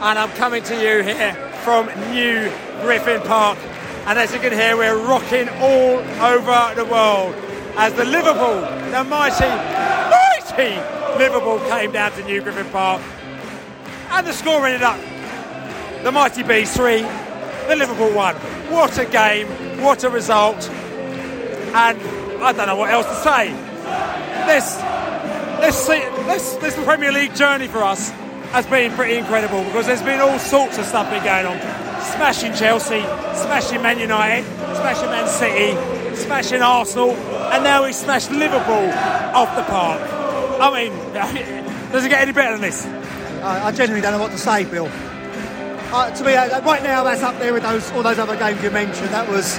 and I'm coming to you here from New Griffin Park. And as you can hear, we're rocking all over the world as the Liverpool, the mighty, mighty Liverpool came down to New Griffin Park, and the score ended up the mighty Bees three, the Liverpool one. What a game! What a result! And I don't know what else to say. This this, this, this Premier League journey for us has been pretty incredible because there's been all sorts of stuff been going on. Smashing Chelsea, smashing Man United, smashing Man City, smashing Arsenal, and now we smashed Liverpool off the park. I mean, does it get any better than this? I, genuinely don't know what to say, Bill. Uh, to me, uh, right now, that's up there with those all those other games you mentioned. That was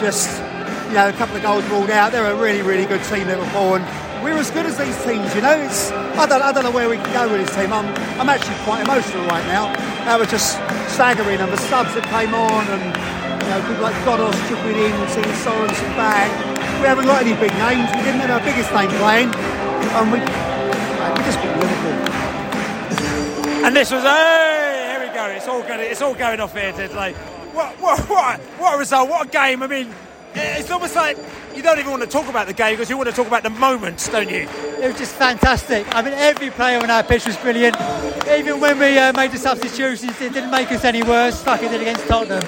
just, you know, a couple of goals ruled out. They're a really, really good team, Liverpool, and we're as good as these teams. You know, it's I don't, I don't know where we can go with this team. I'm, I'm actually quite emotional right now. That was just staggering, and the subs that came on, and you know, people like Ghoddos chipping in, and seeing Sorensen back. We haven't got any big names. We didn't have our biggest name playing, and we, we just beat Liverpool. And this was, hey, here we go. It's all going, it's all going off here today. What, what, what, what a result! What a game! I mean, it's almost like you don't even want to talk about the game because you want to talk about the moments, don't you? It was just fantastic. I mean, every player on our pitch was brilliant. Even when we uh, made the substitutions, it didn't make us any worse, like it did against Tottenham.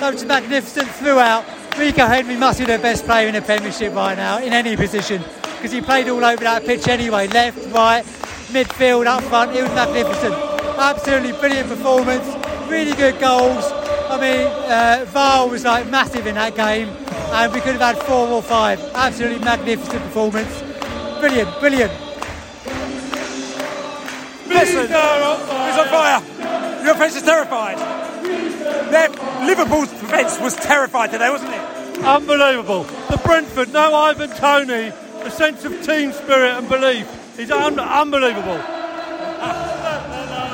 That was magnificent throughout. Rico Henry must be the best player in the Premiership right now, in any position, because he played all over that pitch anyway, left, right, midfield, up front. It was magnificent. Absolutely brilliant performance, really good goals. I mean, uh, Val was like massive in that game, and we could have had four or five. Absolutely magnificent performance. Brilliant, brilliant. Listen, he's on fire. Your defence is terrified. Their, Liverpool's defence was terrified today, wasn't it? Unbelievable. The Brentford, no Ivan Toney, a sense of team spirit and belief. is un- unbelievable.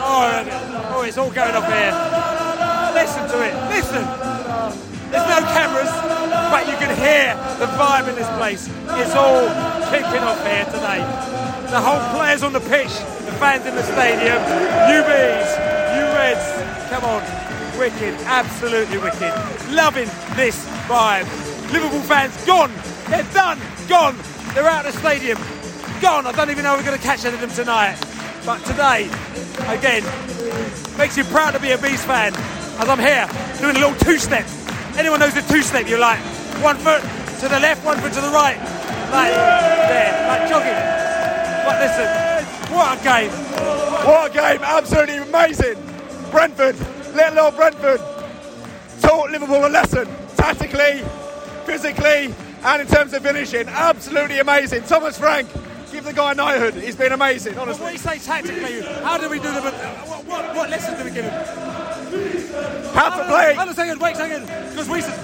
Oh, oh, it's all going up here. Listen to it. Listen. There's no cameras, but you can hear the vibe in this place. It's all kicking off here today. The whole players on the pitch, the fans in the stadium, you bees, you reds. Come on, wicked, absolutely wicked. Loving this vibe. Liverpool fans gone. They're done. Gone. They're out of the stadium. Gone. I don't even know if we're going to catch any of them tonight. But today, again, makes you proud to be a Bees fan. As I'm here doing a little two-step. Anyone knows the two-step? You're like one foot to the left, one foot to the right, like there, like jogging. But listen, what a game! What a game! Absolutely amazing. Brentford, little old Brentford, taught Liverpool a lesson tactically, physically, and in terms of finishing. Absolutely amazing. Thomas Frank, give the guy a knighthood. He's been amazing, honestly. What do you say tactically? How do we do the? What, what, what lessons do we give him? How to play. Hold on a second, wait a second. Because we said,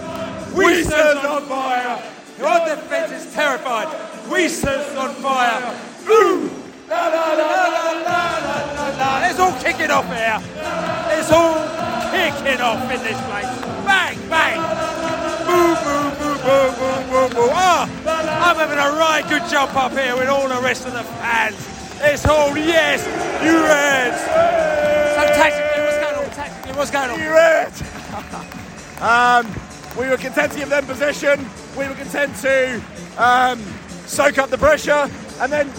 We says on fire. Your defence is terrified. We says on fire. Boom! La, la, la, la, la, la, la, la. It's all kicking off here. It's all kicking off in this place. Bang, bang. Boom, boom, boom, boom, boom, boom, boom. Ah, I'm having a right good jump up here with all the rest of the fans. It's Hall, yes! You Reds! So what's going on? Tactically, what's going on? You Reds! um, we were content to give them possession. We were content to um, soak up the pressure and then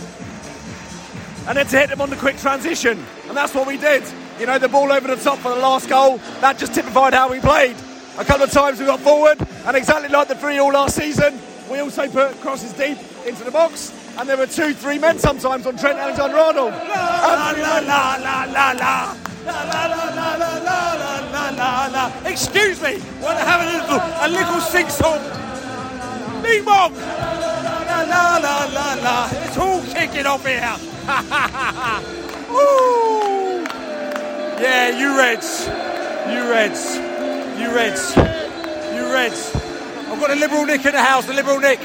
and then to hit them on the quick transition. And that's what we did. You know, the ball over the top for the last goal, that just typified how we played. A couple of times we got forward, and exactly like the 3 all last season, we also put crosses deep into the box, and there were two, three men sometimes on Trent Alexander Arnold. La la la la la la la. La la la la la la la la. Excuse me, want to have a little a little sing song? Bing bong. La la la la la. It's all kicking off here. Woo! Yeah, you Reds, you Reds, you Reds, you Reds. I've got a Liberal Nick in the house. The Liberal Nick.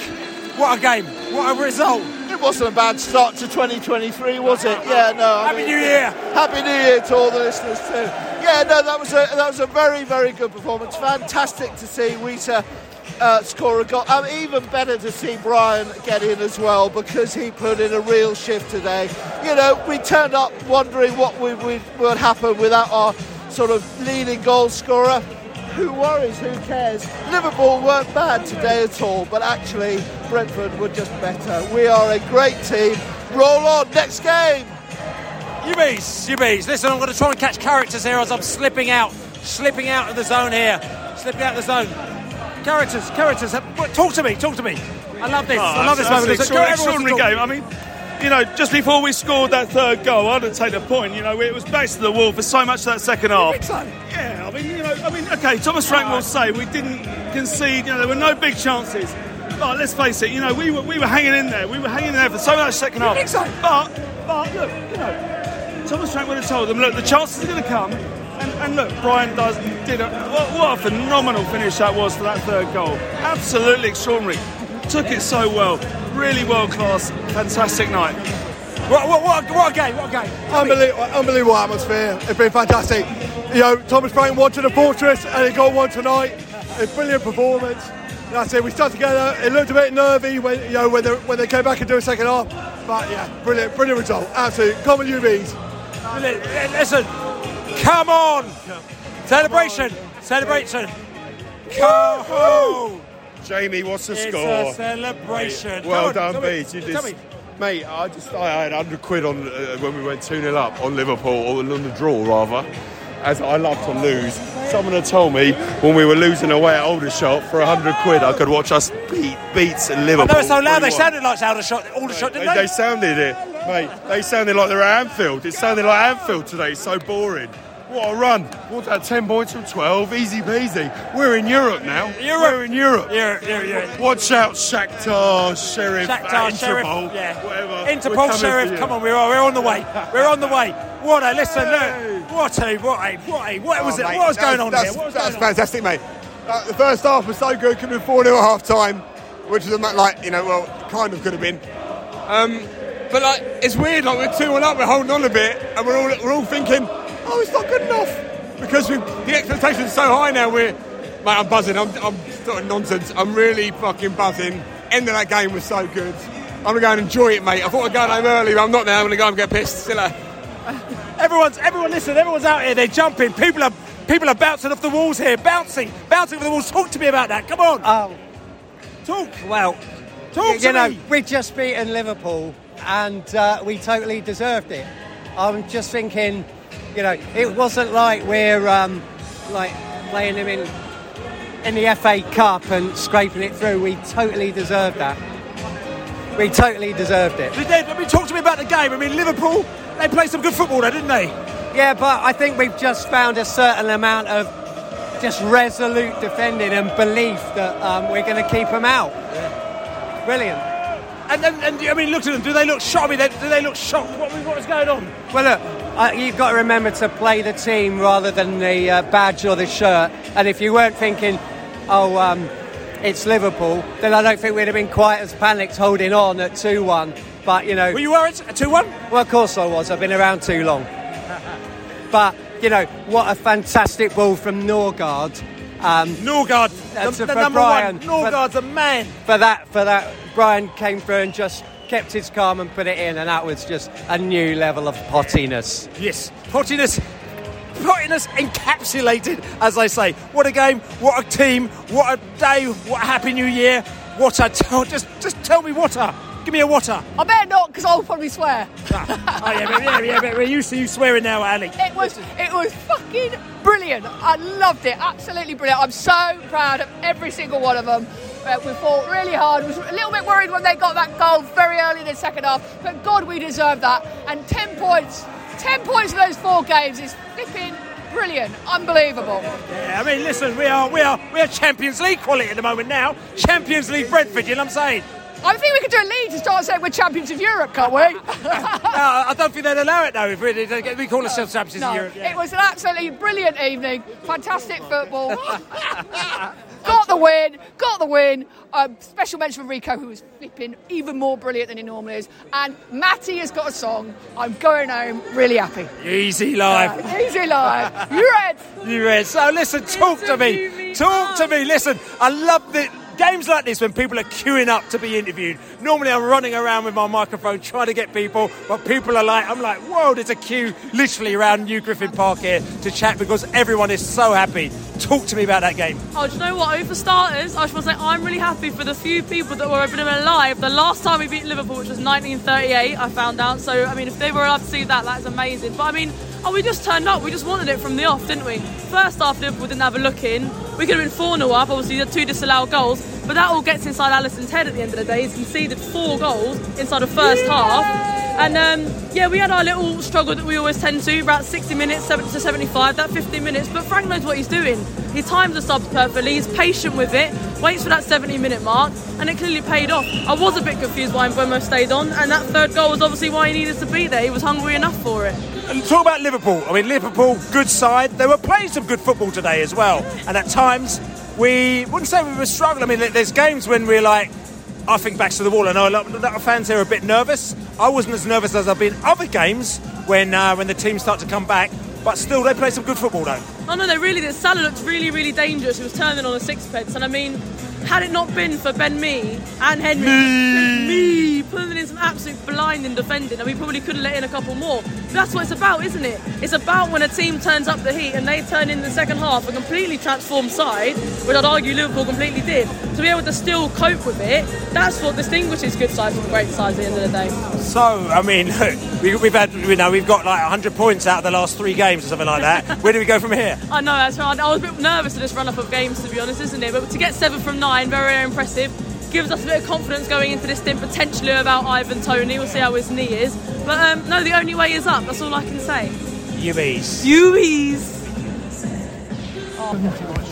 What a game! What a result! It wasn't a bad start to 2023, was it? Yeah, no. I Happy mean, New Year. Happy New Year to all the listeners too. Yeah, no, that was a that was a very very good performance. Fantastic to see Wissa uh, score a goal. Um, even better to see Brian get in as well because he put in a real shift today. You know, we turned up wondering what we, we, would happen without our sort of leading goal scorer. Who worries? Who cares? Liverpool weren't bad today at all, but actually Brentford were just better. We are a great team. Roll on, next game. You bees, you bees. Listen, I'm going to try and catch characters here as I'm slipping out, slipping out of the zone here, slipping out of the zone. Characters, characters. Talk to me, talk to me. I love this. Ah, I love this moment. It's Listen, an extraordinary game. I mean, you know, just before we scored that third goal, I didn't take the point. You know, it was backs to the wall for so much of that second half. Yeah, I mean, you know, I mean, okay, Thomas Frank will say we didn't concede. You know, there were no big chances. But let's face it, you know, we were we were hanging in there. We were hanging in there for so much second half. But but look, you know, Thomas Frank would have told them, look, the chances are going to come. And, and look, Brian does did a what, what a phenomenal finish that was for that third goal. Absolutely extraordinary. Took it so well. Really world class. Fantastic night. What, what, what, what a game, what a game. Unbelievable, unbelievable atmosphere. It's been fantastic. You know, Thomas Frank wanted a fortress and he got one tonight. A brilliant performance. That's it. We stuck together. It looked a bit nervy when you know when they, when they came back and do a second half. But yeah, brilliant, brilliant result. Absolutely. Common UBs. Eh, listen, come on. Celebration, celebration. Come on. Jamie, what's the It's score? a celebration. Well on, done, Beats. You just, mate. I just I had 100 quid on uh, when we went 2 0 up on Liverpool, or on the draw rather. As I love to lose. Someone had told me when we were losing away at Aldershot for 100 quid, I could watch us beat Beats in I Liverpool. know it's so loud. They sounded like Aldershot, Aldershot, They, didn't they they? sounded it, mate. They sounded like they're at Anfield. It sounded like Anfield today. It's so boring. What a run. What's that? 10 points from 12. Easy peasy. We're in Europe now. Europe. We're in Europe. Yeah, yeah, yeah. Watch out, Shakhtar, Sheriff, Shakhtar, uh, Sheriff, Interpol, yeah. whatever. We're Interpol, coming Sheriff, come on, we're, we're on the way. We're on the way. What a, listen, look. What a, what a, what a, what was Oh, it? mate, What was going on that's, here? What was that's going on? fantastic, mate. Uh, the first half was so good, could have been 4 0 at half time, which is a like, you know, well, kind of could have been. Um, but like, it's weird, like we're 2 1 up, we're holding on a bit, and we're all, we're all thinking, oh, it's not good enough. Because we, the expectations are so high now, we're, mate, I'm buzzing, I'm, I'm sort of nonsense, I'm really fucking buzzing. End of that game was so good. I'm gonna go and enjoy it, mate. I thought I'd go home early, but I'm not now, I'm gonna go and get pissed. See. Everyone's, everyone, listen, everyone's out here, they're jumping. People are, people are bouncing off the walls here, bouncing, bouncing off the walls. Talk to me about that. Come on. Oh, Talk. well, Talk you to know, me. we've just beaten Liverpool and uh, we totally deserved it. I'm just thinking, you know, it wasn't like we're um, like playing them in in the FA Cup and scraping it through. We totally deserved that. We totally deserved it. They did. I mean, talk to me about the game. I mean, Liverpool, they played some good football there, didn't they? Yeah, but I think we've just found a certain amount of just resolute defending and belief that um, we're going to keep them out. Brilliant. And, and, and I mean, look at them. Do they look shocked? I mean, they, do they look shocked? What, what is going on? Well, look, uh, you've got to remember to play the team rather than the uh, badge or the shirt. And if you weren't thinking, oh, um, it's Liverpool, then I don't think we'd have been quite as panicked holding on at 2 1. But, you know. Were you worried at 2 1? Well, of course I was. I've been around too long. but, you know, what a fantastic ball from Norgaard. Um, Norgaard, the, the number Brian. one. Norgaard's a man. for that, for that, Brian came through and just kept his calm and put it in, and that was just a new level of pottiness. Yes, pottiness. Pottiness encapsulated, as I say. What a game, what a team, what a day, what a happy new year, what a. T- oh, just, just tell me what a. Give me a what a. I better not because I'll probably swear. Ah, oh yeah, but, yeah, yeah, but we're used to you swearing now, Ali. It was, it was fucking brilliant. I loved it, absolutely brilliant. I'm so proud of every single one of them. Uh, we fought really hard. Was a little bit worried when they got that goal very early in the second half, but God, we deserved that. And ten points, ten points in those four games is flipping brilliant, unbelievable. Yeah, I mean, listen, we are, we are, we are Champions League quality at the moment now. Champions League Brentford, you know what I'm saying? I think we could do a league to start saying we're champions of Europe, can't we? no, I don't think they'd allow it though. If we, we call ourselves champions no, of Europe. Yeah. It was an absolutely brilliant evening. Fantastic football. got the win. Got the win. Um, special mention for Rico, who was flipping even more brilliant than he normally is. And Matty has got a song. I'm going home really happy. Easy life. Uh, easy life. You read? You read. So listen, talk to me. Talk to me. Listen, I love the games like this when people are queuing up to be interviewed. Normally I'm running around with my microphone trying to get people, but people are like, I'm like, whoa, there's a queue literally around New Griffin Park here to chat because everyone is so happy. Talk to me about that game. Oh, do you know what? For starters, I just want to say I'm really happy for the few people that were opening alive. The last time we beat Liverpool, which was 1938, I found out. So, I mean, if they were allowed to see that, that's amazing. But I mean, oh, we just turned up. We just wanted it from the off, didn't we? First half, Liverpool didn't have a look in. We could have been 4 0 up, obviously, the two disallowed goals. But that all gets inside Alisson's head at the end of the day. He's conceded four goals inside the first yeah. half. And um, yeah, we had our little struggle that we always tend to, about 60 minutes, 70 to 75, that 15 minutes. But Frank knows what he's doing. He times the subs perfectly, he's patient with it, waits for that 70 minute mark, and it clearly paid off. I was a bit confused why Mbeumo stayed on, and that third goal was obviously why he needed to be there. He was hungry enough for it. And talk about Liverpool. I mean, Liverpool, good side. They were playing some good football today as well. And at times, we wouldn't say we were struggling. I mean, there's games when we're like, I think backs to the wall. I know a lot, of fans here are a bit nervous. I wasn't as nervous as I've been other games when uh, when the teams start to come back. But still, they play some good football, though. Oh no, they really did. Salah looked really, really dangerous. He was turning on a sixpence, and I mean, had it not been for Ben Mee and Henry, me, me pulling in some absolute blinding defending, and we probably could have let in a couple more. But that's what it's about, isn't it? It's about when a team turns up the heat and they turn in the second half a completely transformed side, which I'd argue Liverpool completely did. To be able to still cope with it, that's what distinguishes good sides from great sides at the end of the day. So, I mean, we, have had, you know, we've got like 100 points out of the last three games or something like that. Where do we go from here? I know that's right. I was a bit nervous at this run up of games, to be honest, isn't it? But to get seven from nine, very, very impressive gives us a bit of confidence going into this stint potentially about Ivan Toney. We'll see how his knee is. But um, no, the only way is up. That's all I can say. Ubies. Ubies.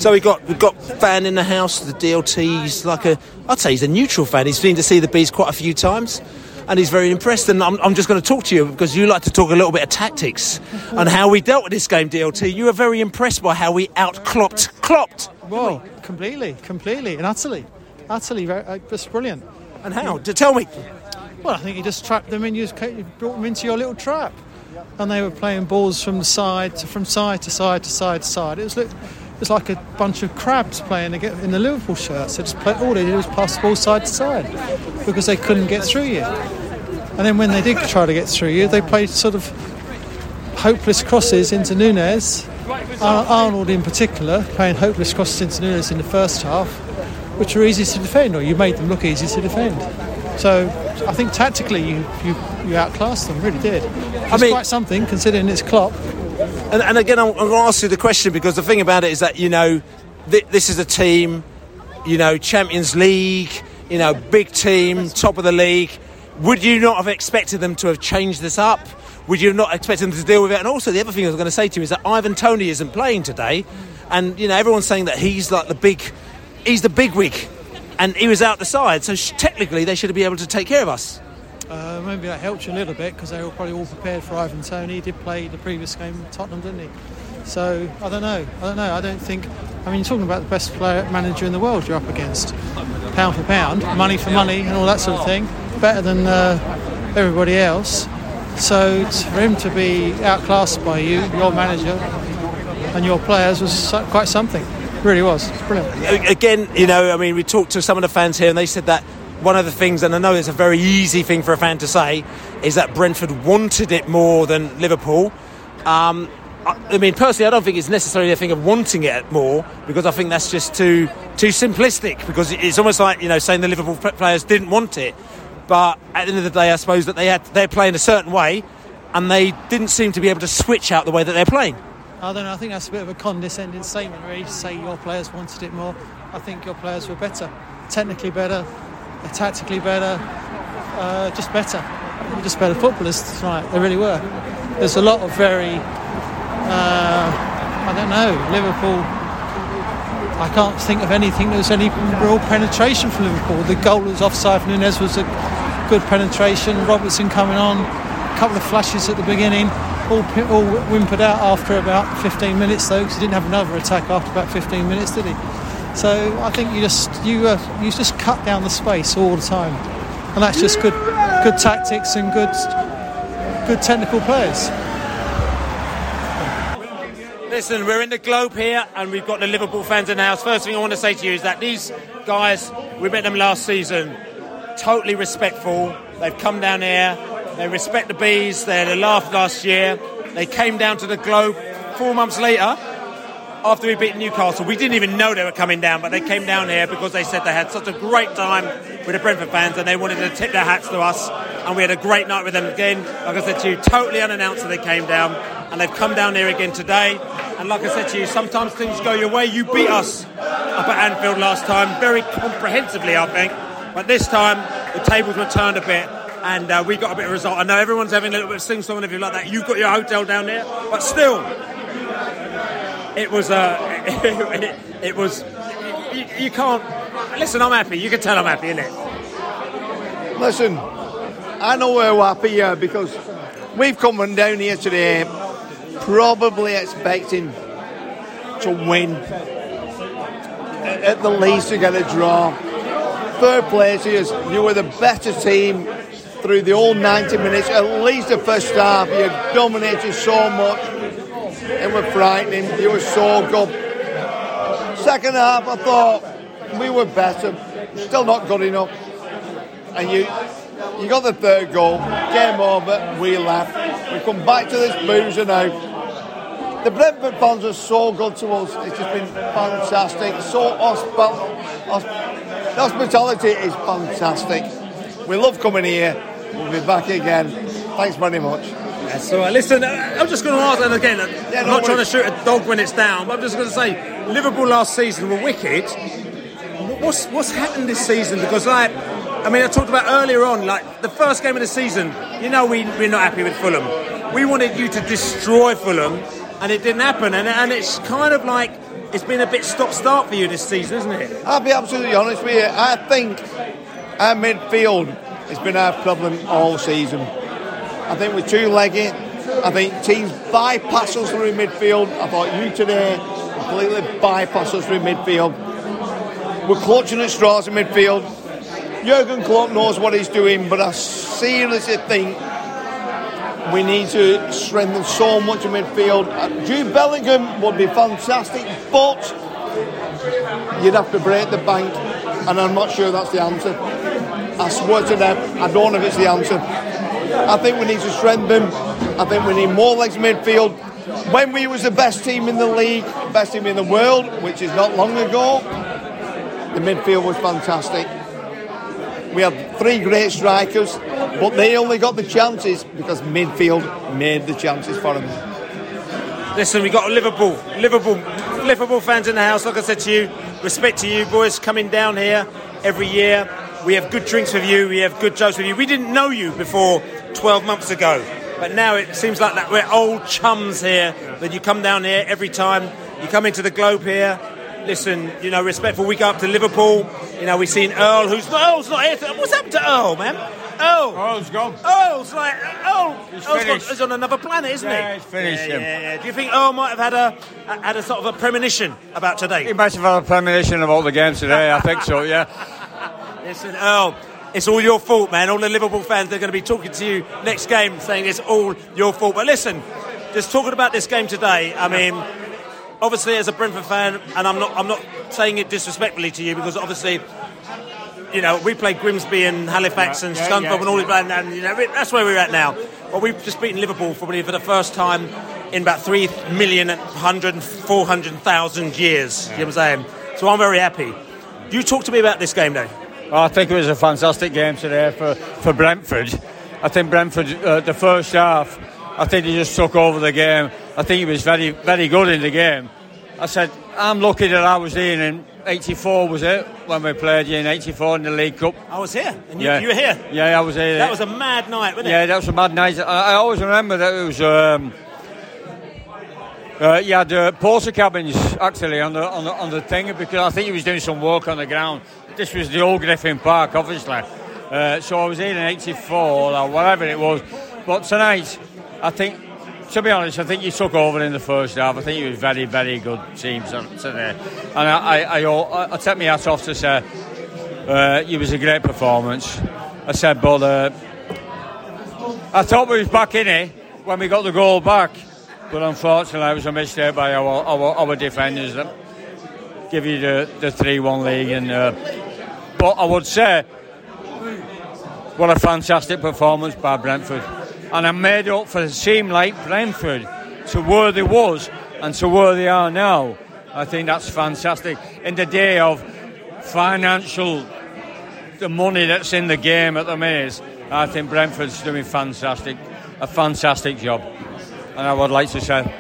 So we got we've got fan in the house. The DLT. He's like a I'd say he's a neutral fan. He's been to see the bees quite a few times. And he's very impressed. And I'm, I'm just going to talk to you because you like to talk a little bit of tactics and how we dealt with this game, DLT. You were very impressed by how we outclopped Klopped. Well, completely, completely, and utterly utterly uh, just brilliant. And how? To tell me. Well, I think you just trapped them in. You, you brought them into your little trap, and they were playing balls from the side to from side to side to side to side. It was it was like a bunch of crabs playing in the Liverpool shirts. They just played, all they did was pass the ball side to side because they couldn't get through you. And then when they did try to get through you, they played sort of hopeless crosses into Nunez. Arnold, in particular, playing hopeless crosses into Nunez in the first half which were easy to defend, or you made them look easy to defend. So I think tactically you you, you outclassed them, really did. It's I mean, quite something considering it's Klopp. And, and again, I'm, I'm going to ask you the question because the thing about it is that you know th- this is a team, you know, Champions League, you know, big team, top of the league. Would you not have expected them to have changed this up? Would you not expect them to deal with it? And also, the other thing I was going to say to you is that Ivan Toney isn't playing today, and you know everyone's saying that he's like the big he's the big wig, and he was out the side. So sh- technically, they should be able to take care of us. Uh, maybe that helped you a little bit because they were probably all prepared for Ivan Toney. He did play the previous game Tottenham, didn't he? So I don't know. I don't know. I don't think. I mean, you're talking about the best player manager in the world you're up against, pound for pound, money for money, and all that sort of thing. Better than uh, everybody else. So for him to be outclassed by you, your manager, and your players was quite something really was. Brilliant. Again, you know, I mean, we talked to some of the fans here, and they said that one of the things, and I know it's a very easy thing for a fan to say, is that Brentford wanted it more than Liverpool. Um, I mean, personally, I don't think it's necessarily a thing of wanting it more because I think that's just too too simplistic. Because it's almost like you know saying the Liverpool players didn't want it, but at the end of the day, I suppose that they had they're playing a certain way, and they didn't seem to be able to switch out the way that they're playing. I don't know. I think that's a bit of a condescending statement, really, to say your players wanted it more. I think your players were better, technically better, tactically better, uh, just better. Just better footballers tonight. They really were. There's a lot of very, uh, I don't know, Liverpool. I can't think of anything that was any real penetration from Liverpool. The goal was offside. Nunez was a good penetration. Robertson coming on, a couple of flashes at the beginning. All, all whimpered out after about 15 minutes though, because he didn't have another attack after about 15 minutes, did he? So I think you just you uh, you just cut down the space all the time, and that's just good good tactics and good good technical players. Listen, we're in the Globe here, and we've got the Liverpool fans in the house. First thing I want to say to you is that these guys, we met them last season, totally respectful. They've come down here, they respect the bees. They had a laugh last year. They came down to the Globe four months later after we beat Newcastle. We didn't even know they were coming down, but they came down here because they said they had such a great time with the Brentford fans and they wanted to tip their hats to us. And we had a great night with them again. Like I said to you, totally unannounced that they came down. And they've come down here again today. And like I said to you, sometimes things go your way. You beat us up at Anfield last time, very comprehensively, I think. But this time, the tables were turned a bit and uh, we got a bit of result. I know everyone's having a little bit of sing song and everything like that. You've got your hotel down there, but still, it was. Uh, it, it, was. You, you, can't. Listen, I'm happy. You can tell I'm happy, innit? Listen, I know we're happy here because we've come down here today, probably expecting to win. At the least, to get a draw. Third place is you were the better team through the whole 90 minutes, at least the first half. You dominated so much. It was frightening. You were so good. Second half, I thought we were better. Still not good enough. And you you got the third goal. Game over. We left. We come back to this boozer now. The Brentford fans are so good to us. It's just been fantastic. So hospital, hospitality is fantastic. We love coming here. We'll be back again. Thanks very much. Yes, all right. Listen, uh, I'm just going to ask, and again, yeah, I'm no not trying to shoot a dog when it's down, but I'm just going to say, Liverpool last season were wicked. What's what's happened this season? Because, like, I mean, I talked about earlier on, like the first game of the season. You know, we we're not happy with Fulham. We wanted you to destroy Fulham, and it didn't happen. And and it's kind of like it's been a bit stop-start for you this season, isn't it? I'll be absolutely honest with you. I think our midfield has been our problem all season. I think we're too leggy. I think teams bypass us through midfield. I thought you today completely bypass us through midfield. We're clutching at straws in midfield. Jurgen Klopp knows what he's doing, but I seriously think we need to strengthen so much in midfield. Uh, Jude Bellingham would be fantastic, but you'd have to break the bank, and I'm not sure that's the answer. I swear to them, I don't know if it's the answer. I think we need to strengthen. I think we need more legs midfield. When we was the best team in the league, best team in the world, which is not long ago, the midfield was fantastic. We had three great strikers, but they only got the chances because midfield made the chances for them. Listen, we got Liverpool, Liverpool, Liverpool fans in the house. Like I said to you, respect to you boys coming down here every year. We have good drinks with you. We have good jokes with you. We didn't know you before 12 months ago, but now it seems like that we're old chums here. That you come down here every time. You come into the Globe here. Listen, you know, respectful. We go up to Liverpool. You know, we've seen Earl, who's Earl's not here. What's happened to Earl, man? Earl. Earl's gone. Earl's like Earl. He's Earl's finished. got, he's on another planet, isn't Yeah, he? he's finished Yeah, him. yeah, yeah. Do you think Earl might have had a had a sort of a premonition about today? He might have had a premonition about the game today. I think so. Yeah. Listen, Earl, it's all your fault, man. All the Liverpool fans, they're going to be talking to you next game saying it's all your fault. But listen, just talking about this game today, I mean, obviously as a Brentford fan, and I'm not, I'm not saying it disrespectfully to you because obviously, you know, we played Grimsby and Halifax Yeah, and Scunthorpe yeah, and all yeah. this, and, you know, that's where we're at now. But we've just beaten Liverpool probably for the first time in about three million and hundred four hundred thousand years. You know what I'm saying? So I'm very happy. You talk to me about this game, though. Well, I think it was a fantastic game today for, for Brentford. I think Brentford, uh, the first half, I think he just took over the game. I think he was very, very good in the game. I said, I'm lucky that I was here in 84, was it? When we played you in 84 in the League Cup. I was here, and you, Yeah. you were here. Yeah, I was here. That was a mad night, wasn't it? Yeah, that was a mad night. I, I always remember that it was. Um, uh, you had uh, porter cabins actually on the, on the on the thing because I think he was doing some work on the ground. This was the old Griffin Park, obviously. Uh, so I was here in '84 or whatever it was. But tonight, I think, to be honest, I think you took over in the first half. I think you was very, very good team to- today, and I, I, I, I, take my hat off to say uh, it was a great performance. I said, but. Uh, I thought we was back in it when we got the goal back, but unfortunately it was a mistake by our our, our defenders that give you the the three one league. And uh, but I would say, what a fantastic performance by Brentford, and I made up for the team like Brentford to where they was and to where they are now. I think that's fantastic in the day of financial the money that's in the game at the minute, I think Brentford's doing fantastic, a fantastic job, and I would like to say,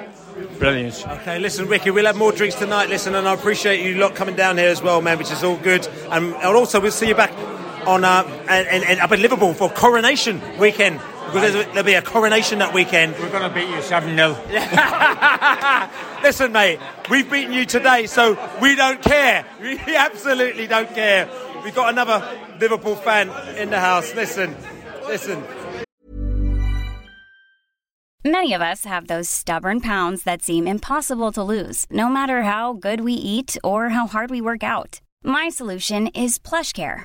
brilliant. Okay, listen, Ricky, we'll have more drinks tonight. Listen, and I appreciate you lot coming down here as well, man, which is all good. And, also, we'll see you back on uh, and, and, and up in Liverpool for Coronation weekend because there's, there'll be a coronation that weekend. We're going to beat you seven 0 Listen, mate, we've beaten you today, so we don't care. We absolutely don't care. We've got another Liverpool fan in the house. Listen, listen. Many of us have those stubborn pounds that seem impossible to lose, no matter how good we eat or how hard we work out. My solution is PlushCare.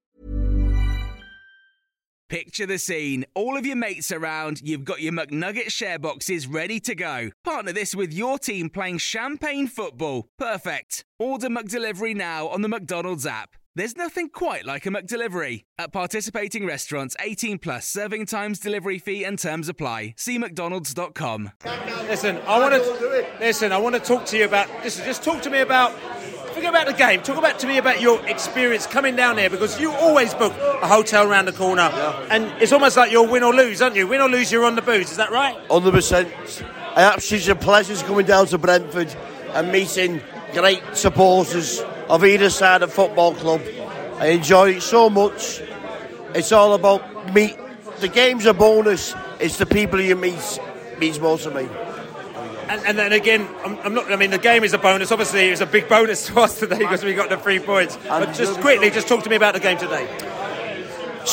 Picture the scene. All of your mates around, you've got your McNugget share boxes ready to go. Partner this with your team playing champagne football. Perfect. Order McDelivery now on the McDonald's app. There's nothing quite like a McDelivery. At participating restaurants, 18 plus serving times, delivery fee, and terms apply. See McDonald's.com. Listen, I want to listen. I want to talk to you about. Listen, just talk to me about. Forget about the game. Talk about to me about your experience coming down here because you always book a hotel around the corner, and it's almost like you're win or lose, aren't you? Win or lose, you're on the booze. Is that right? Hundred percent. I absolutely it's a pleasure coming down to Brentford and meeting great supporters of either side of football club. I enjoy it so much. It's all about meet. The game's a bonus. It's the people you meet means more to me. And, and then again, I'm, I'm not. I mean, the game is a bonus. Obviously, it was a big bonus to us today because we got the three points. But just quickly, just talk to me about the game today.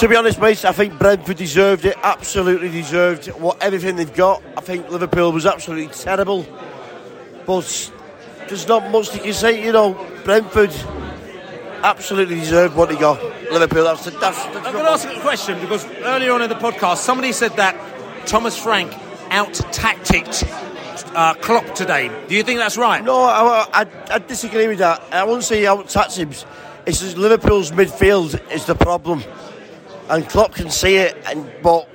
To be honest, mate, I think Brentford deserved it. Absolutely deserved what everything they've got. I think Liverpool was absolutely terrible, but there's not much that you say. You know, Brentford absolutely deserved what they got. Liverpool. That's the, that's, that's I'm going to ask a question because earlier on in the podcast, somebody said that Thomas Frank out tacticked uh, Klopp today. Do you think that's right? No, I, I, I disagree with that. I wouldn't say out tactics. It's just Liverpool's midfield is the problem, and Klopp can see it. And but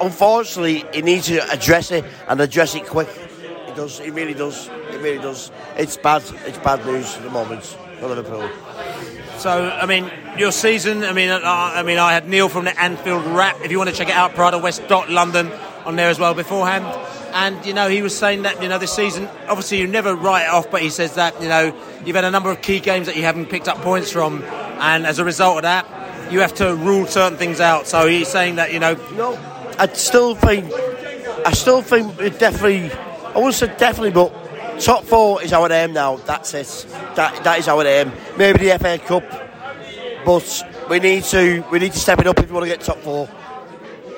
unfortunately, he needs to address it and address it quick. He does. He really does. He really does. It's bad. It's bad news at the moment for Liverpool. So, I mean, your season. I mean, uh, I mean, I had Neil from the Anfield Wrap. If you want to check it out, Pride of West dot London on there as well beforehand. And you know, he was saying that you know this season, obviously you never write it off, but he says that you know you've had a number of key games that you haven't picked up points from, and as a result of that, you have to rule certain things out. So he's saying that you know, no, I still think, I still think it definitely. I wouldn't say definitely, but top four is our aim now. That's it. That that is our aim. Maybe the FA Cup, but we need to we need to step it up if we want to get top four.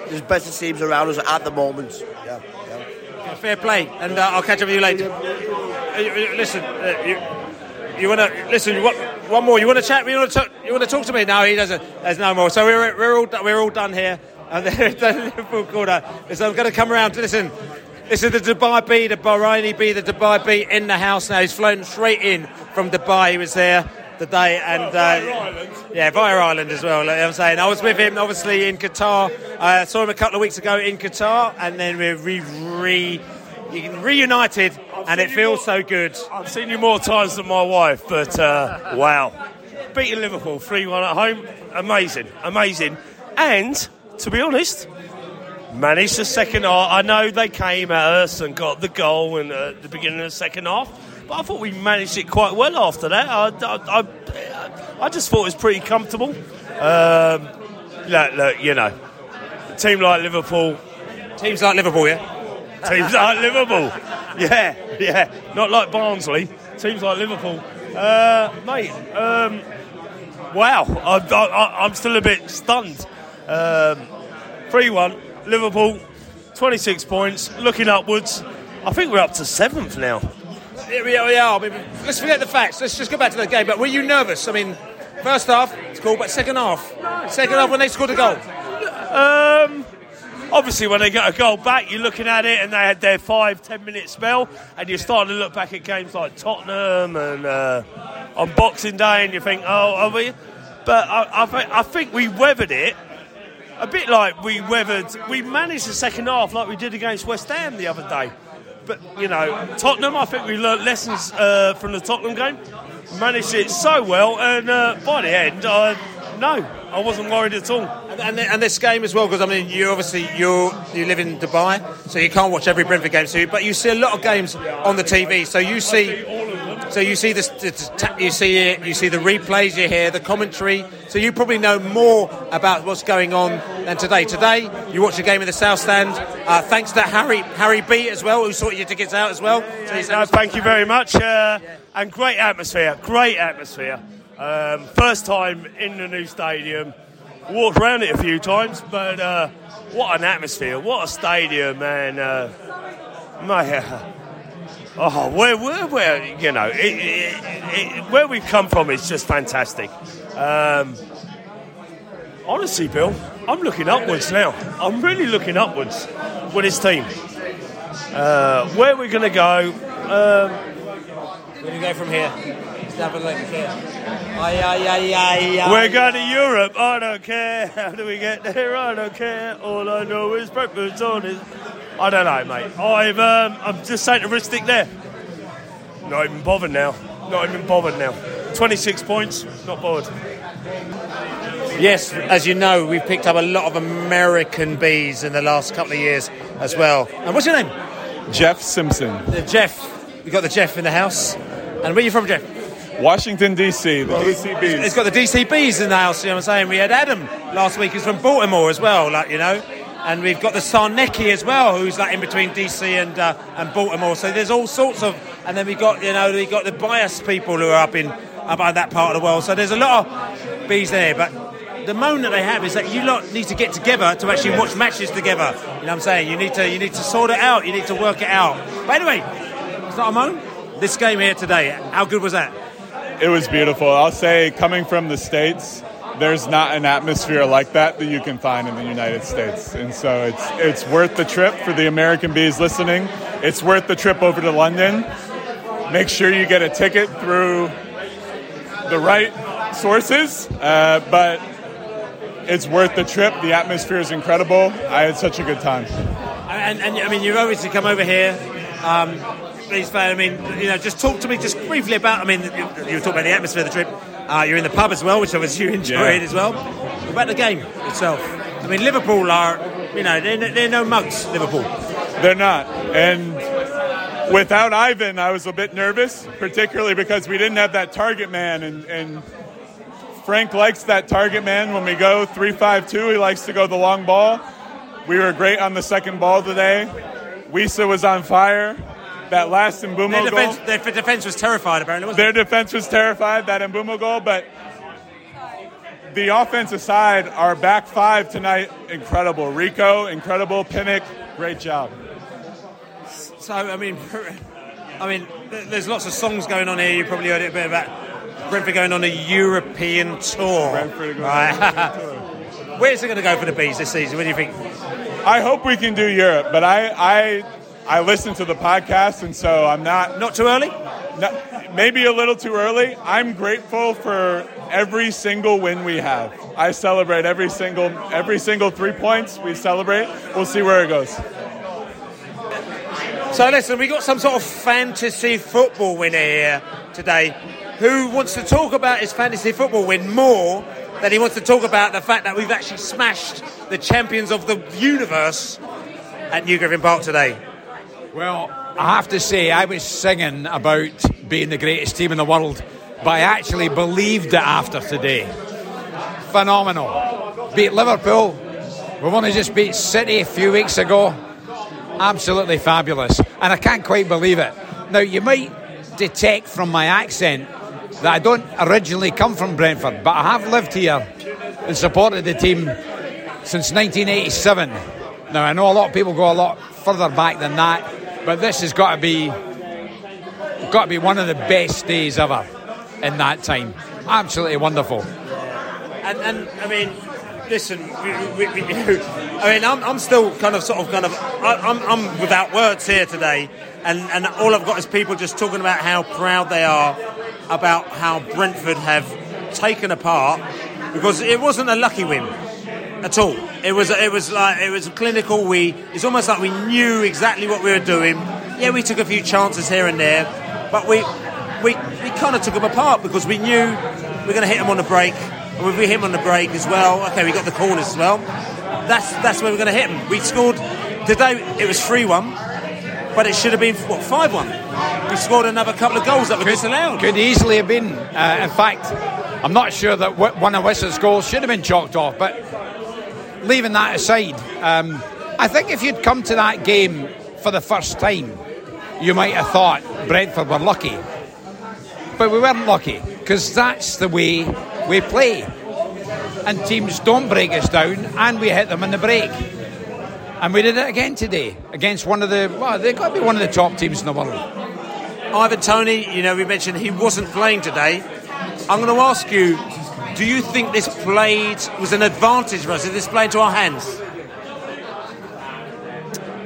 There's better teams around us at the moment. Fair play, and uh, I'll catch up with you later. Uh, listen, uh, you, you want to listen? You want, one more? You want to chat? You want to talk, you want to talk to me? No, he doesn't. There's no more. So we're, we're all we're all done here. And the Liverpool corner. So I'm going to come around to listen. This is the Dubai B, the Bahraini B, the Dubai B in the house now. He's flown straight in from Dubai. He was there today and uh, yeah, via Ireland as well. Like I'm saying, I was with him obviously in Qatar. I saw him a couple of weeks ago in Qatar, and then we're re, re reunited, and it feels so good. I've seen you more times than my wife, but uh, wow. Beating Liverpool 3 1 at home, amazing, amazing. And, to be honest, managed the second half. I know they came at us and got the goal in, uh, the beginning of the second half, but I thought we managed it quite well after that. I, I, I, I just thought it was pretty comfortable. Um, look, look, you know, a team like Liverpool. Teams like Liverpool, yeah? Teams like Liverpool. Yeah, yeah. Not like Barnsley. Teams like Liverpool. Uh, mate, um, wow. I, I, I'm still a bit stunned. Um, 3 1, Liverpool, 26 points, looking upwards. I think we're up to seventh now. Yeah, we are. I mean, let's forget the facts. Let's just go back to the game. But were you nervous? I mean, first half, it's cool, but second half, second half when they scored a goal. Um, obviously, when they get a goal back, you're looking at it, and they had their five, ten minute spell, and you're starting to look back at games like Tottenham and uh, on Boxing Day, and you think, oh, are we? But I, I, I think we weathered it a bit like we weathered. We managed the second half like we did against West Ham the other day. But you know, Tottenham, I think we learnt lessons uh, from the Tottenham game. Managed it so well, and uh, by the end, I, no, I wasn't worried at all. And, and, this game as well, because I mean, you obviously you you live in Dubai, so you can't watch every Brentford game. So, you, but you see a lot of games on the TV. So you see, so you see ta- you see it, you see the replays, you hear the commentary. So you probably know more about what's going on than today. Today, you watch a game in the South Stand. Uh, thanks to Harry Harry B as well, who sorted your tickets out as well. So he's- No, thank you very much. Uh, and great atmosphere, great atmosphere. Um, first time in the new stadium. Walked around it a few times, but uh, what an atmosphere! What a stadium, man! Uh, my, uh, oh, where, where, where? You know, it, it, it, where we've come from is just fantastic. Um, honestly, Bill, I'm looking upwards now. I'm really looking upwards with this team. Uh, where we're going to go? Um, Where do we go from here? Let's have a look here. Aye, aye, aye, aye, aye. We're going to Europe. I don't care. How do we get there? I don't care. All I know is breakfast on it. I don't know, mate. I've, um, I'm just saying to Ristic there. Not even bothered now. Not even bothered now. 26 points. Not bothered. Yes, as you know, we've picked up a lot of American bees in the last couple of years as well. And what's your name? Jeff Simpson. Uh, Jeff. We've got the Jeff in the house. And where are you from, Jeff? Washington, D.C., the DCBs. It's got the DCBs in the house, you know what I'm saying? We had Adam last week, He's from Baltimore as well, like, you know. And we've got the Sarnecki as well, who's like in between DC and uh, and Baltimore. So there's all sorts of, and then we got you know we got the bias people who are up in up in that part of the world. So there's a lot of bees there, but the moan that they have is that you lot need to get together to actually watch matches together. You know what I'm saying? You need to you need to sort it out. You need to work it out. But anyway, it's not a moan. This game here today, how good was that? It was beautiful. I'll say, coming from the States, there's not an atmosphere like that that you can find in the United States. And so it's, it's worth the trip for the American Bees listening. It's worth the trip over to London. Make sure you get a ticket through the right sources, uh, but it's worth the trip. The atmosphere is incredible. I had such a good time. And, and I mean, you've obviously come over here. Um, please, fan. I mean, you know, just talk to me just briefly about. I mean, you, you were talking about the atmosphere of the trip. Uh, you're in the pub as well, which obviously you enjoyed Yeah. as well. What about the game itself? I mean, Liverpool are, you know, they're, they're no mugs. Liverpool. They're not. And without Ivan, I was a bit nervous, particularly because we didn't have that target man. And, and Frank likes that target man when we go 3 5 2. He likes to go the long ball. We were great on the second ball today. Wissa was on fire. That last Mbeumo Their goal. defense, their defense was terrified, apparently, Their defense was terrified, that Mbeumo goal, but the offensive side, our back five tonight, incredible. Rico, incredible. Pinnock, great job. So I mean, I mean, there's lots of songs going on here. You probably heard it a bit about Brentford going on a European tour. right? Where's it going to go for the bees this season? What do you think? I hope we can do Europe, but I I I listen to the podcast, and so I'm not not too early. No, maybe a little too early. I'm grateful for every single win we have. I celebrate every single every single three points we celebrate. We'll see where it goes. So listen, we got some sort of fantasy football winner here today, who wants to talk about his fantasy football win more than he wants to talk about the fact that we've actually smashed the champions of the universe at New Griffin Park today. Well, I have to say, I was singing about being the greatest team in the world, but I actually believed it after today. Phenomenal. Beat Liverpool. We've only just beat City a few weeks ago. Absolutely fabulous. And I can't quite believe it. Now, you might detect from my accent that I don't originally come from Brentford, but I have lived here and supported the team since 1987. Now, I know a lot of people go a lot further back than that, but this has got to be got to be one of the best days ever in that time. Absolutely wonderful. And, and I mean, listen, we, we, we, I mean, I'm, I'm still kind of, sort of, kind of, I, I'm, I'm without words here today, and, and all I've got is people just talking about how proud they are about how Brentford have taken apart because it wasn't a lucky win at all. It was it was like it was clinical. We it's almost like we knew exactly what we were doing. Yeah, we took a few chances here and there, but we we, we kind of took them apart because we knew we are going to hit them on the break. And if we hit them on the break as well, okay, we got the corners as well. That's that's where we're going to hit them. We scored today. It was three one, but it should have been what five one. We scored another couple of goals that were disallowed. Could easily have been. Uh, in fact, I'm not sure that one of Wissa's goals should have been chalked off, but leaving that aside, um, I think if you'd come to that game for the first time, you might have thought Brentford were lucky. But we weren't lucky because that's the way we play. And teams don't break us down, and we hit them in the break. And we did it again today against one of the, well, they've got to be one of the top teams in the world. Ivan Toney, you know, we mentioned he wasn't playing today. I'm going to ask you, do you think this played was an advantage for us? Did this play into our hands?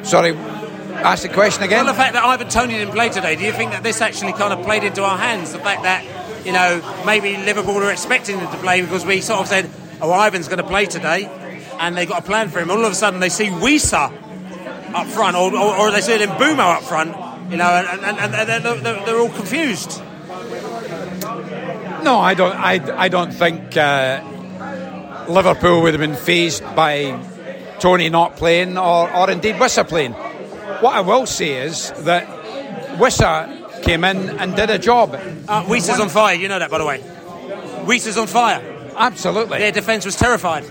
Sorry, ask the question again. Well, the fact that Ivan Toney didn't play today, do you think that this actually kind of played into our hands? The fact that, you know, maybe Liverpool were expecting him to play because we sort of said, oh, Ivan's going to play today, and they got a plan for him. All of a sudden, they see Wissa up front, or, or, or they see Mbeumo up front, you know, and, and, and they're, they're all confused. No, I don't. I, I don't think uh, Liverpool would have been phased by Toney not playing, or, or indeed Wissa playing. What I will say is that Wissa came in and did a job. Uh, Wissa's on fire. You know that, by the way. Wissa's on fire. Absolutely. Their defence was terrified.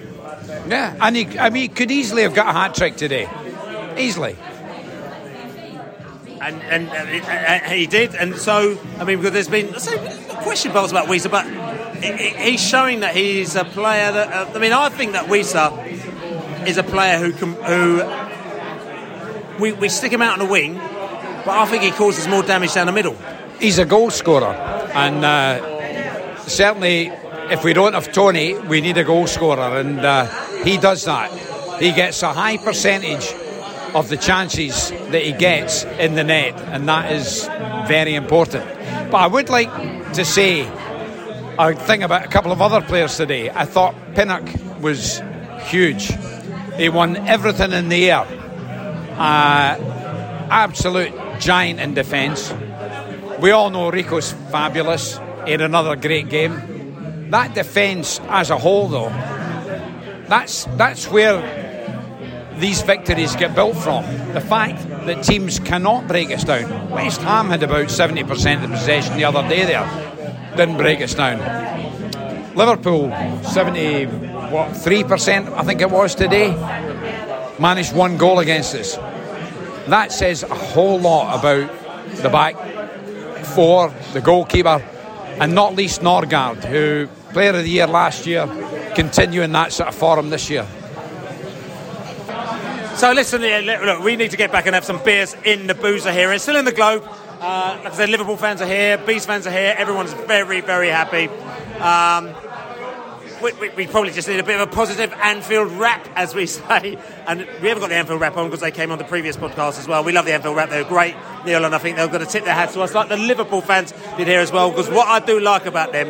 Yeah, and he, I mean, he could easily have got a hat trick today. Easily. And, and, and, and he did, and so I mean, because there's been so, question marks about Wissa, but he's showing that he's a player that uh, I mean, I think that Wissa is a player who can who we, we stick him out on the wing, but I think he causes more damage down the middle. He's a goal scorer, and uh, certainly if we don't have Toney, we need a goal scorer, and uh, he does that. He gets a high percentage of the chances that he gets in the net, and that is very important. But I would like to say a thing about a couple of other players today. I thought Pinnock was huge. He won everything in the air. Uh, absolute giant in defence. We all know Rico's fabulous. Had another great game. That defence as a whole, though, that's that's where these victories get built from. The fact that teams cannot break us down. West Ham had about 70% of possession the other day there. Didn't break us down. Liverpool, 70, what, 3% I think it was today. Managed one goal against us. That says a whole lot about the back four, the goalkeeper, and not least Norgaard, who player of the year last year, continuing that sort of form this year. So listen, look, we need to get back and have some beers in the boozer here. It's still in the Globe. Uh, like I said, Liverpool fans are here, Beast fans are here. Everyone's very, very happy. Um, we, we, we probably just need a bit of a positive Anfield Wrap, as we say. And we haven't got the Anfield Wrap on because they came on the previous podcast as well. We love the Anfield Wrap; they're great, Neil, and I think they're going to tip their hats to us, like the Liverpool fans did here as well. Because what I do like about them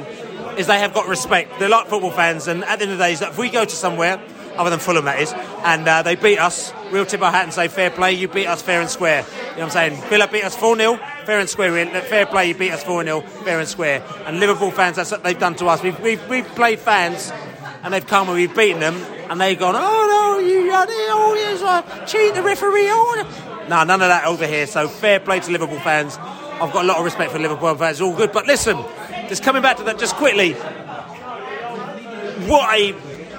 is they have got respect. They're like football fans, and at the end of the day, if we go to somewhere, other than Fulham, that is, and uh, they beat us, we'll tip our hat and say, fair play, you beat us fair and square. You know what I'm saying? Villa beat us 4 0, fair and square. Fair play, you beat us 4 0, fair and square. And Liverpool fans, that's what they've done to us. We've, we've, we've played fans, and they've come and we've beaten them, and they've gone, oh no, you oh, yes, uh, cheat the referee. Oh. No, none of that over here. So fair play to Liverpool fans. I've got a lot of respect for Liverpool fans, all good. But listen, just coming back to that just quickly, what a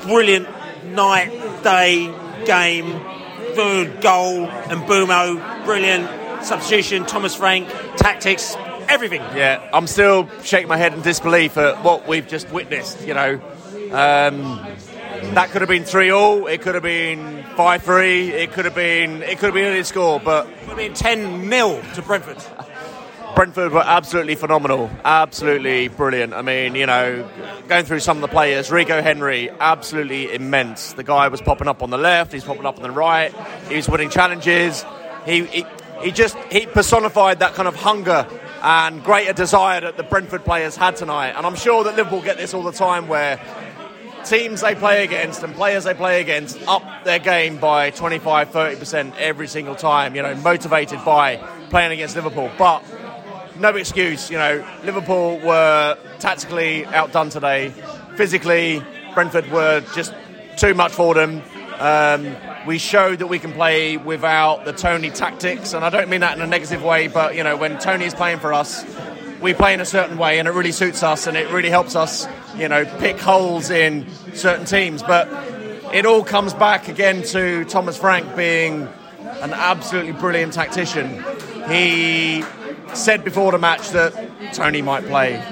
brilliant night, day, game, good goal, and Mbeumo, brilliant substitution, Thomas Frank, tactics, everything. Yeah, I'm still shaking my head in disbelief at what we've just witnessed. You know, um, that could have been three all. It could have been five three. It could have been. It could have been any score, but it could have been ten 0 to Brentford. Brentford were absolutely phenomenal, absolutely brilliant. I mean, you know, going through some of the players, Rico Henry, absolutely immense. The guy was popping up on the left, he's popping up on the right, he was winning challenges. He, he, he just he personified that kind of hunger and greater desire that the Brentford players had tonight. And I'm sure that Liverpool get this all the time where teams they play against and players they play against up their game by 25 30% every single time you know motivated by playing against Liverpool but no excuse you know Liverpool were tactically outdone today physically Brentford were just too much for them um, we showed that we can play without the Toney tactics and I don't mean that in a negative way but you know when Toney is playing for us we play in a certain way and it really suits us and it really helps us, you know, pick holes in certain teams. But it all comes back again to Thomas Frank being an absolutely brilliant tactician. He said before the match that Toney might play.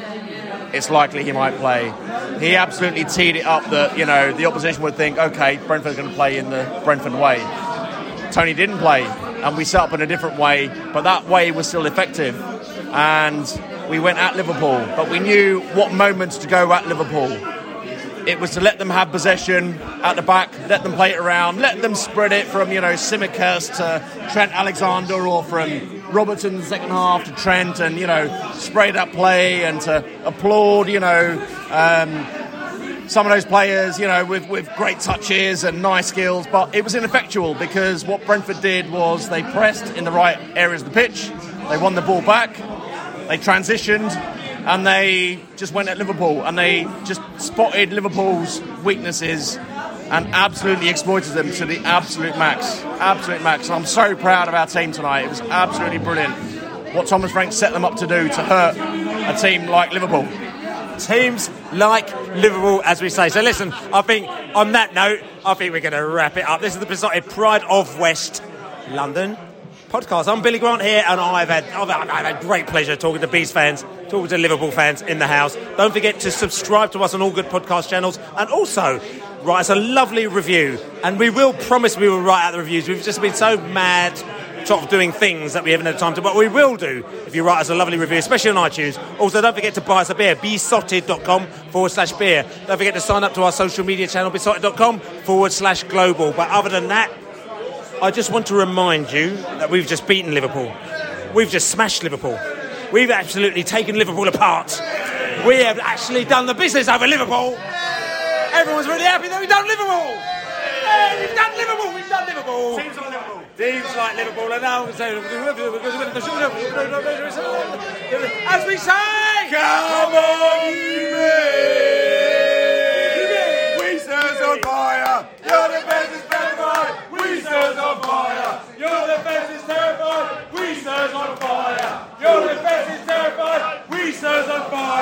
It's likely he might play. He absolutely teed it up that, you know, the opposition would think, okay, Brentford's going to play in the Brentford way. Toney didn't play, and we set up in a different way, but that way was still effective. And we went at Liverpool, but we knew what moments to go at Liverpool. It was to let them have possession at the back, let them play it around, let them spread it from, you know, Tsimikas to Trent Alexander or from Robertson in the second half to Trent and, you know, spray that play and to applaud, you know, um, some of those players, you know, with, with great touches and nice skills, but it was ineffectual because what Brentford did was they pressed in the right areas of the pitch, they won the ball back, they transitioned, and they just went at Liverpool and they just spotted Liverpool's weaknesses and absolutely exploited them to the absolute max. Absolute max. I'm so proud of our team tonight. It was absolutely brilliant what Thomas Frank set them up to do to hurt a team like Liverpool. Teams like Liverpool, as we say. So listen, I think on that note, I think we're going to wrap it up. This is the Beesotted Pride of West London podcast. I'm Billy Grant here, and I've had I've, I've had great pleasure talking to Bees fans, talking to Liverpool fans in the house. Don't forget to subscribe to us on all good podcast channels, and also write us a lovely review. And we will promise we will write out the reviews. We've just been so mad. Sort of doing things that we haven't had time to, but we will do if you write us a lovely review, especially on iTunes. Also, don't forget to buy us a beer, beesotted.com forward slash beer. Don't forget to sign up to our social media channel, beesotted.com forward slash global. But other than that, I just want to remind you that we've just beaten Liverpool. We've just smashed Liverpool. We've absolutely taken Liverpool apart. We have actually done the business over Liverpool. Everyone's really happy that we've done Liverpool. Yeah, we've done Liverpool. We've done Liverpool. Teams like Liverpool. Teams like Liverpool. And now, as we say, come on, you men. Wissa's on fire. Your defense is terrified. Wissa's on fire. Your defense is terrified. Wissa's on fire. Your defense is terrified. Wissa's on fire.